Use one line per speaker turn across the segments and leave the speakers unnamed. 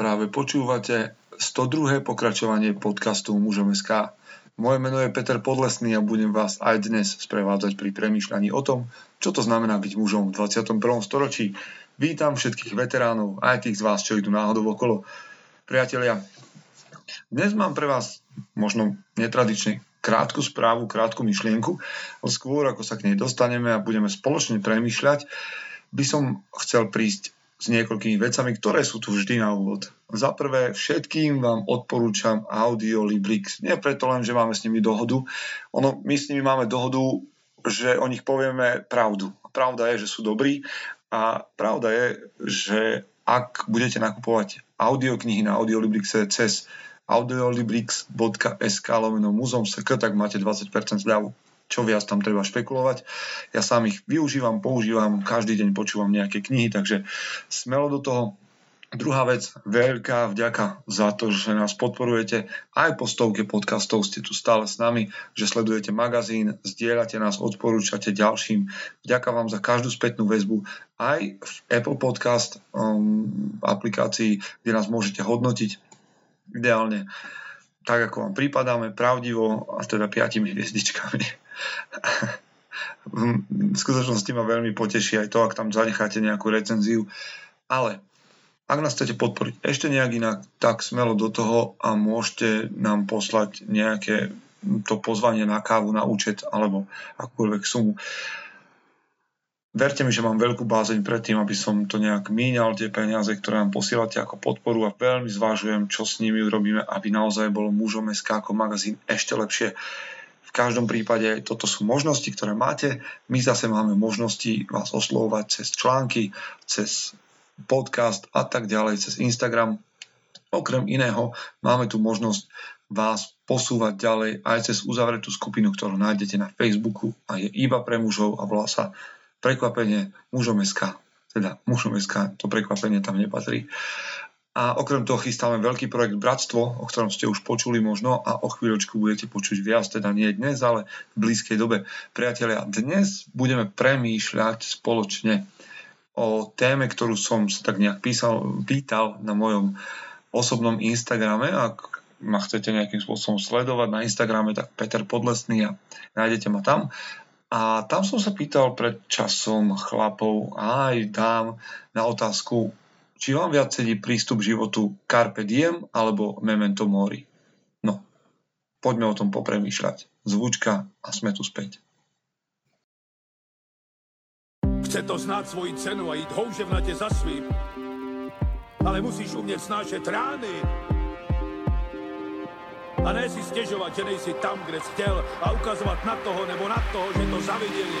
Práve počúvate 102. pokračovanie podcastu Mužom SK. Moje meno je Peter Podlesný a budem vás aj dnes sprevádzať pri premýšľaní o tom, čo to znamená byť mužom v 21. storočí. Vítam všetkých veteránov, aj tých z vás, čo idú náhodou okolo. Priatelia, dnes mám pre vás možno netradične krátku správu, krátku myšlienku, skôr ako sa k nej dostaneme a budeme spoločne premýšľať, by som chcel prísť s niekoľkými vecami, ktoré sú tu vždy na úvod. Za prvé, všetkým vám odporúčam Audio Librix. Nie preto len, že máme s nimi dohodu. Ono, my s nimi máme dohodu, že o nich povieme pravdu. Pravda je, že sú dobrí a pravda je, že ak budete nakupovať audioknihy na Audiolibrixe cez audiolibrix.sk lomeno muzom tak máte 20% zľavu čo viac tam treba špekulovať. Ja sám ich využívam, používam, každý deň počúvam nejaké knihy, takže smelo do toho. Druhá vec, veľká vďaka za to, že nás podporujete. Aj po stovke podcastov ste tu stále s nami, že sledujete magazín, zdieľate nás, odporúčate ďalším. Vďaka vám za každú spätnú väzbu. Aj v Apple Podcast um, aplikácii, kde nás môžete hodnotiť ideálne tak, ako vám prípadáme, pravdivo a teda piatimi hviezdičkami. V skutočnosti ma veľmi poteší aj to, ak tam zanecháte nejakú recenziu. Ale ak nás chcete podporiť ešte nejak inak, tak smelo do toho a môžete nám poslať nejaké to pozvanie na kávu, na účet alebo akúkoľvek sumu. Verte mi, že mám veľkú bázeň pred tým, aby som to nejak míňal, tie peniaze, ktoré nám posielate ako podporu a veľmi zvážujem, čo s nimi urobíme, aby naozaj bolo mužom SK ako magazín ešte lepšie. V každom prípade toto sú možnosti, ktoré máte. My zase máme možnosti vás oslovovať cez články, cez podcast a tak ďalej, cez Instagram. Okrem iného máme tu možnosť vás posúvať ďalej aj cez uzavretú skupinu, ktorú nájdete na Facebooku a je iba pre mužov a volá sa Prekvapenie mužom SK. Teda mužom SK, to prekvapenie tam nepatrí. A okrem toho chystáme veľký projekt Bratstvo, o ktorom ste už počuli možno a o chvíľočku budete počuť viac, teda nie dnes, ale v blízkej dobe. Priatelia, dnes budeme premýšľať spoločne o téme, ktorú som sa tak nejak písal, pýtal na mojom osobnom Instagrame. Ak ma chcete nejakým spôsobom sledovať na Instagrame, tak Peter Podlesný a nájdete ma tam. A tam som sa pýtal pred časom chlapov aj dám na otázku, či vám viac sedí prístup životu Carpe Diem alebo Memento Mori? No, poďme o tom popremýšľať. Zvučka a sme tu späť.
Chce to znáť svoji cenu a ísť houževnate za svým. Ale musíš umieť snášať rány. A ne si stiežovať, že nejsi tam, kde si chcel a ukazovať na toho nebo na toho, že to zavideli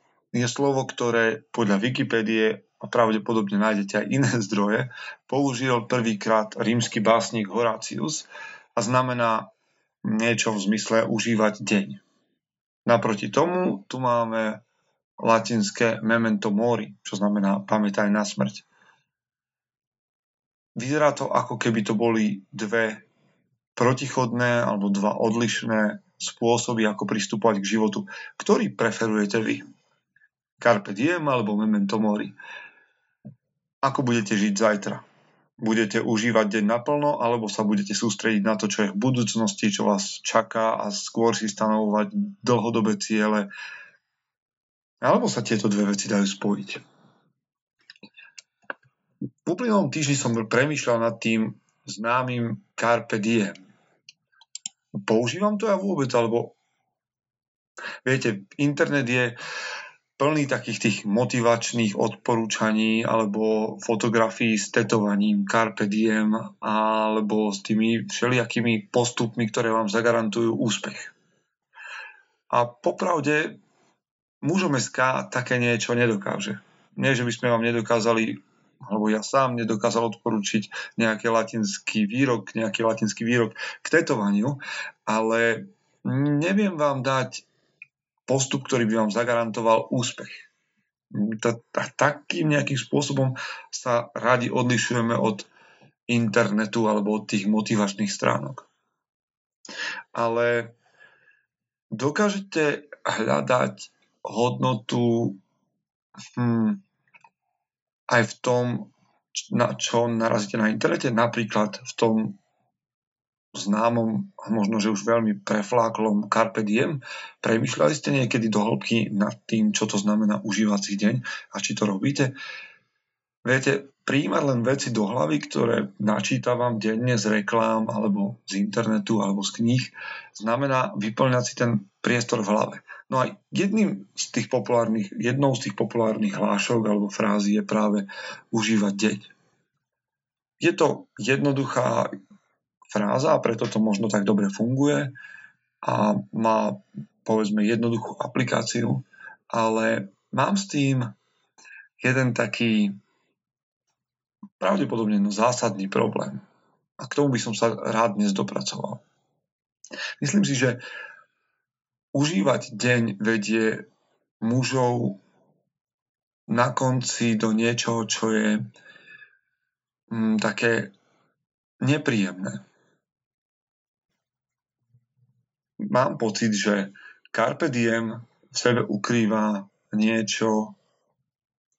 je slovo, ktoré podľa Wikipédie a pravdepodobne nájdete aj iné zdroje, použil prvýkrát rímsky básnik Horatius a znamená niečo v zmysle užívať deň. Naproti tomu tu máme latinské memento mori, čo znamená pamätaj na smrť. Vyzerá to ako keby to boli dve protichodné alebo dva odlišné spôsoby, ako pristupovať k životu. Ktorý preferujete vy? Carpe diem alebo memento mori. Ako budete žiť zajtra? Budete užívať deň naplno alebo sa budete sústrediť na to, čo je v budúcnosti, čo vás čaká a skôr si stanovovať dlhodobé ciele? Alebo sa tieto dve veci dajú spojiť? V uplynulom týždni som premýšľal nad tým známym Carpe Diem. Používam to ja vôbec, alebo viete, internet je plný takých tých motivačných odporúčaní alebo fotografií s tetovaním Carpe Diem alebo s tými všelijakými postupmi, ktoré vám zagarantujú úspech. A popravde mužom SK také niečo nedokáže. Nie, že by sme vám nedokázali alebo ja sám nedokázal odporučiť nejaký latinský výrok, nejaký latinský výrok k tetovaniu, ale neviem vám dať postup, ktorý by vám zagarantoval úspech. Takým nejakým spôsobom sa radi odlišujeme od internetu alebo od tých motivačných stránok. Ale dokážete hľadať hodnotu hm, aj v tom, na čo narazíte na internete, napríklad v tom známom a možno, že už veľmi prefláklom Carpe Diem. Premýšľali ste niekedy do hĺbky nad tým, čo to znamená užívací deň a či to robíte? Viete, príjmať len veci do hlavy, ktoré načítavam denne z reklám alebo z internetu alebo z kníh, znamená vyplňať si ten priestor v hlave. No a jedným z tých populárnych, jednou z tých populárnych hlášok alebo frázy je práve užívať deň. Je to jednoduchá fráza a preto to možno tak dobre funguje a má povedzme jednoduchú aplikáciu, ale mám s tým jeden taký pravdepodobne no, zásadný problém. A k tomu by som sa rád dnes dopracoval. Myslím si, že užívať deň vedie mužov na konci do niečoho, čo je mm, také nepríjemné. Mám pocit, že Carpe Diem v sebe ukrýva niečo,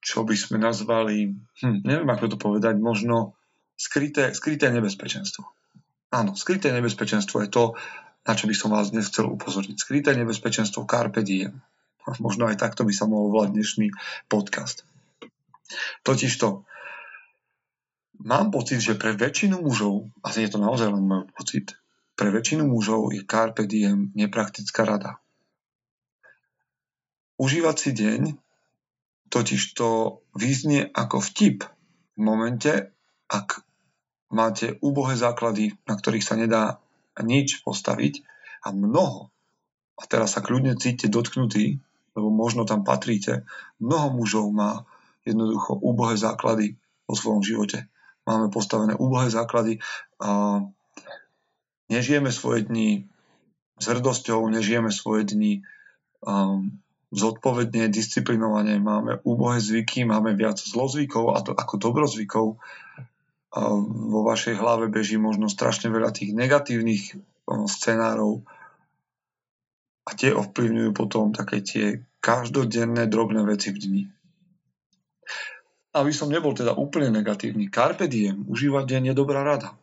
čo by sme nazvali, hm, neviem ako to povedať, možno skryté, skryté nebezpečenstvo. Áno, skryté nebezpečenstvo je to, na čo by som vás dnes chcel upozorniť. Skryté nebezpečenstvo Carpe Diem. Možno aj takto by sa mohol volať dnešný podcast. Totižto, mám pocit, že pre väčšinu mužov, a je to naozaj len môj pocit, pre väčšinu mužov je Carpe Diem nepraktická rada. Užívať si deň totiž to vyznie ako vtip v momente, ak máte úbohé základy, na ktorých sa nedá nič postaviť a mnoho, a teraz sa kľudne cítite dotknutí, lebo možno tam patríte, mnoho mužov má jednoducho úbohé základy vo svojom živote. Máme postavené úbohé základy a nežijeme svoje dni s hrdosťou, nežijeme svoje dni um, zodpovedne, disciplinovane, máme úbohé zvyky, máme viac zlozvykov a to, ako dobrozvykov. A vo vašej hlave beží možno strašne veľa tých negatívnych scenárov a tie ovplyvňujú potom také tie každodenné drobné veci v dni. Aby som nebol teda úplne negatívny, Carpe diem, užívať deň je dobrá rada.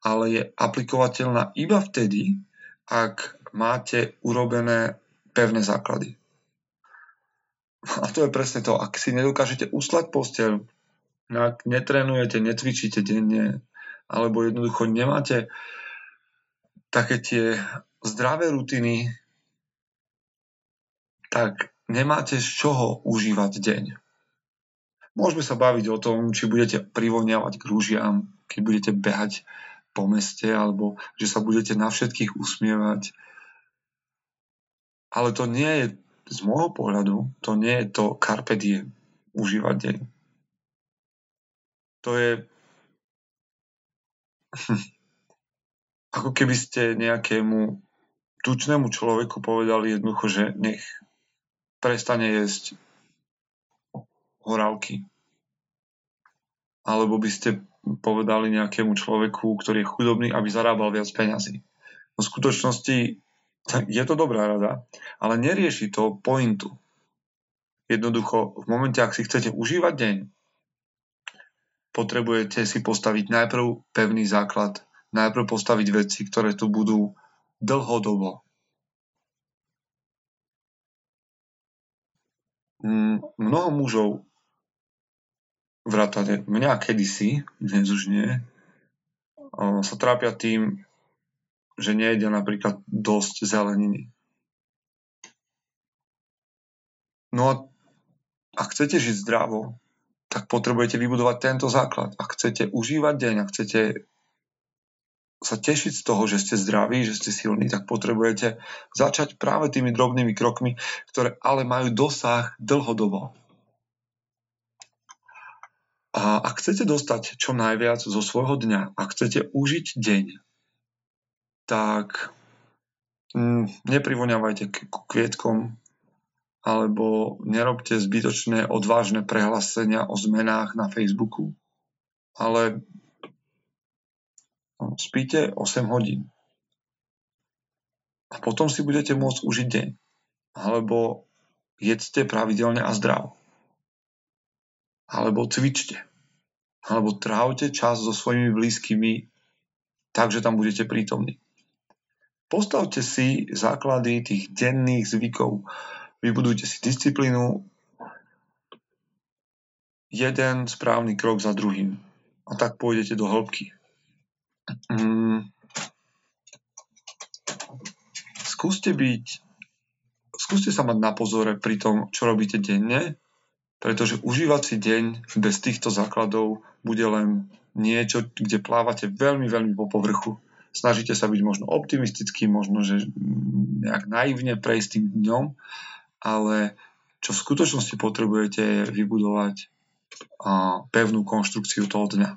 Ale je aplikovateľná iba vtedy, ak máte urobené pevné základy. A to je presne to. Ak si nedokážete uslať posteľ, ak netrenujete, netvičíte denne, alebo jednoducho nemáte také tie zdravé rutiny, tak nemáte z čoho užívať deň. Môžeme sa baviť o tom, či budete privoniavať k rúžiam, keď budete behať po meste, alebo že sa budete na všetkých usmievať. Ale to nie je z môjho pohľadu to nie je to carpe diem, užívať deň. To je ako keby ste nejakému tučnému človeku povedali jednoducho, že nech prestane jesť horálky. Alebo by ste povedali nejakému človeku, ktorý je chudobný, aby zarábal viac peňazí. No v skutočnosti je to dobrá rada, ale nerieši to pointu. Jednoducho, v momente, ak si chcete užívať deň, potrebujete si postaviť najprv pevný základ, najprv postaviť veci, ktoré tu budú dlhodobo. Mm, mnoho mužov vrátane mňa kedysi, dnes už nie, sa trápia tým, že nejde napríklad dosť zeleniny. No a ak chcete žiť zdravo, tak potrebujete vybudovať tento základ. Ak chcete užívať deň, ak chcete sa tešiť z toho, že ste zdraví, že ste silní, tak potrebujete začať práve tými drobnými krokmi, ktoré ale majú dosah dlhodobo. A ak chcete dostať čo najviac zo svojho dňa, ak chcete užiť deň, tak mm, neprivoňavajte k kvietkom alebo nerobte zbytočné odvážne prehlásenia o zmenách na Facebooku, ale no, spíte 8 hodín. A potom si budete môcť užiť deň. Alebo jedzte pravidelne a zdravo. Alebo cvičte. Alebo trávte čas so svojimi blízkymi takže tam budete prítomní. Postavte si základy tých denných zvykov. Vybudujte si disciplínu, jeden správny krok za druhým. A tak pôjdete do hĺbky. Mm. Skúste byť, skúste sa mať na pozore pri tom, čo robíte denne, pretože užívať si deň bez týchto základov bude len niečo, kde plávate veľmi, veľmi po povrchu snažíte sa byť možno optimistický, možno, že nejak naivne prejsť tým dňom, ale čo v skutočnosti potrebujete je vybudovať pevnú konštrukciu toho dňa.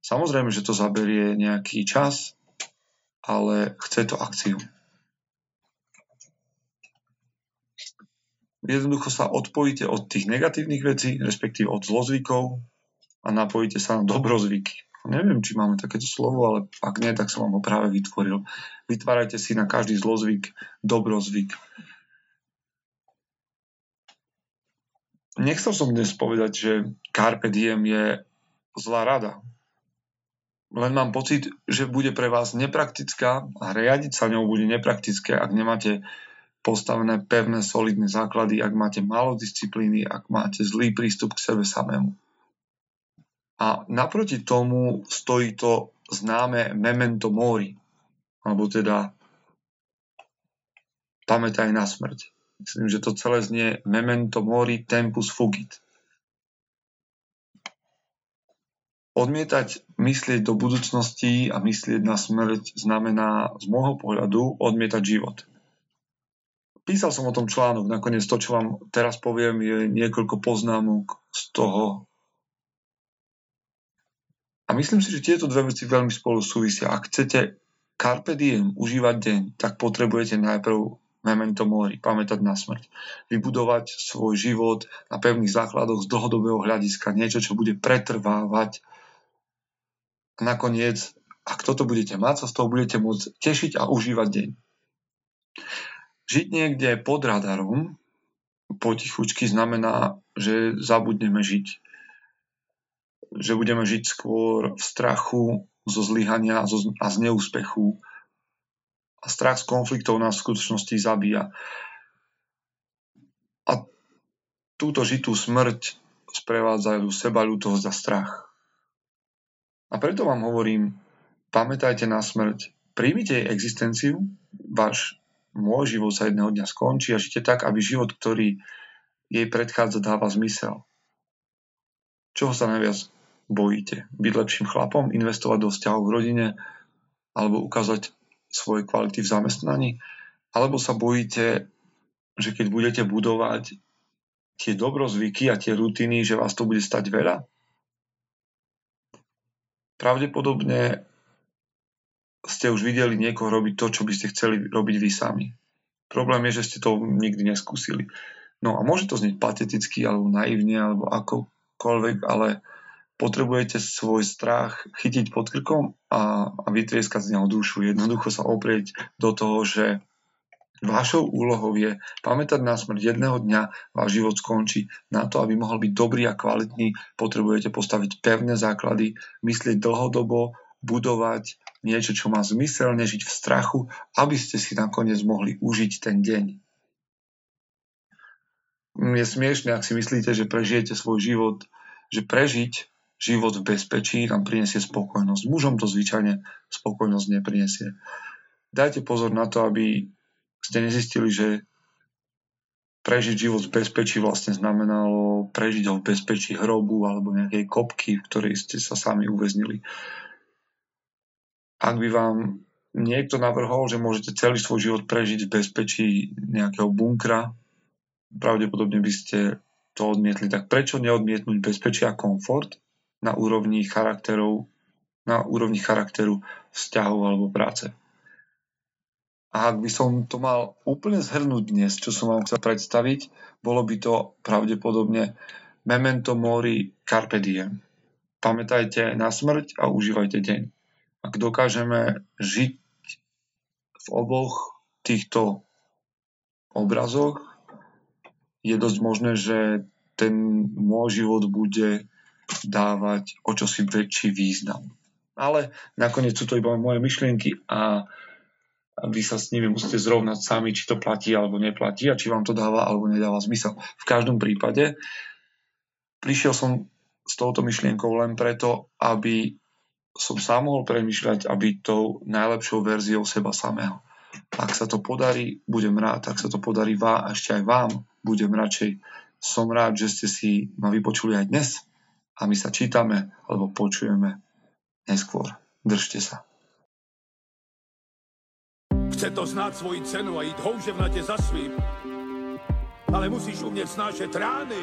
Samozrejme, že to zaberie nejaký čas, ale chce to akciu. Jednoducho sa odpojíte od tých negatívnych vecí, respektíve od zlozvykov a napojíte sa na dobrozvyky. Neviem, či máme takéto slovo, ale ak nie, tak som vám ho práve vytvoril. Vytvárajte si na každý zlozvyk dobrozvyk. Nechcel som dnes povedať, že Carpe Diem je zlá rada. Len mám pocit, že bude pre vás nepraktická a riadiť sa ňou bude nepraktické, ak nemáte postavené pevné, solidné základy, ak máte málo disciplíny, ak máte zlý prístup k sebe samému. A naproti tomu stojí to známe memento mori, alebo teda pamätaj na smrť. Myslím, že to celé znie memento mori tempus fugit. Odmietať myslieť do budúcnosti a myslieť na smrť znamená z môjho pohľadu odmietať život. Písal som o tom článok, nakoniec to, čo vám teraz poviem, je niekoľko poznámok z toho a myslím si, že tieto dve veci veľmi spolu súvisia. Ak chcete carpe diem, užívať deň, tak potrebujete najprv memento mori, pamätať na smrť. Vybudovať svoj život na pevných základoch z dlhodobého hľadiska, niečo, čo bude pretrvávať. A nakoniec, ak toto budete mať, sa z toho budete môcť tešiť a užívať deň. Žiť niekde pod radarom potichučky znamená, že zabudneme žiť že budeme žiť skôr v strachu zo zlyhania a z neúspechu. A strach z konfliktov nás v skutočnosti zabíja. A túto žitú smrť sprevádzajú seba ľútosť a strach. A preto vám hovorím, pamätajte na smrť, príjmite jej existenciu, váš môj život sa jedného dňa skončí a žite tak, aby život, ktorý jej predchádza, dáva zmysel. Čoho sa najviac bojíte? Byť lepším chlapom, investovať do vzťahov v rodine alebo ukázať svoje kvality v zamestnaní? Alebo sa bojíte, že keď budete budovať tie dobrozvyky a tie rutiny, že vás to bude stať veľa? Pravdepodobne ste už videli niekoho robiť to, čo by ste chceli robiť vy sami. Problém je, že ste to nikdy neskúsili. No a môže to znieť pateticky, alebo naivne, alebo akokoľvek, ale potrebujete svoj strach chytiť pod krkom a, a vytrieskať z neho dušu. Jednoducho sa oprieť do toho, že Vašou úlohou je pamätať na smrť jedného dňa, váš život skončí. Na to, aby mohol byť dobrý a kvalitný, potrebujete postaviť pevné základy, myslieť dlhodobo, budovať niečo, čo má zmysel, nežiť v strachu, aby ste si nakoniec mohli užiť ten deň. Je smiešne, ak si myslíte, že prežijete svoj život, že prežiť život v bezpečí nám prinesie spokojnosť. Mužom to zvyčajne spokojnosť neprinesie. Dajte pozor na to, aby ste nezistili, že prežiť život v bezpečí vlastne znamenalo prežiť ho v bezpečí hrobu alebo nejakej kopky, v ktorej ste sa sami uväznili. Ak by vám niekto navrhol, že môžete celý svoj život prežiť v bezpečí nejakého bunkra, pravdepodobne by ste to odmietli. Tak prečo neodmietnúť bezpečie a komfort na úrovni charakterov, na úrovni charakteru vzťahov alebo práce? A ak by som to mal úplne zhrnúť dnes, čo som vám chcel predstaviť, bolo by to pravdepodobne memento mori carpe diem. Pamätajte na smrť a užívajte deň. Ak dokážeme žiť v oboch týchto obrazoch, je dosť možné, že ten môj život bude dávať o čosi väčší význam. Ale nakoniec sú to iba moje myšlienky a vy sa s nimi musíte zrovnať sami, či to platí alebo neplatí a či vám to dáva alebo nedáva zmysel. V každom prípade prišiel som s touto myšlienkou len preto, aby som sám mohol premyšľať a byť tou najlepšou verziou seba samého. Ak sa to podarí, budem rád. Ak sa to podarí vám a ešte aj vám, budem radšej. Som rád, že ste si ma vypočuli aj dnes a my sa čítame alebo počujeme neskôr. Držte sa.
Chce to znát svoji cenu a jít houževnatě za svým. Ale musíš umět snášet rány.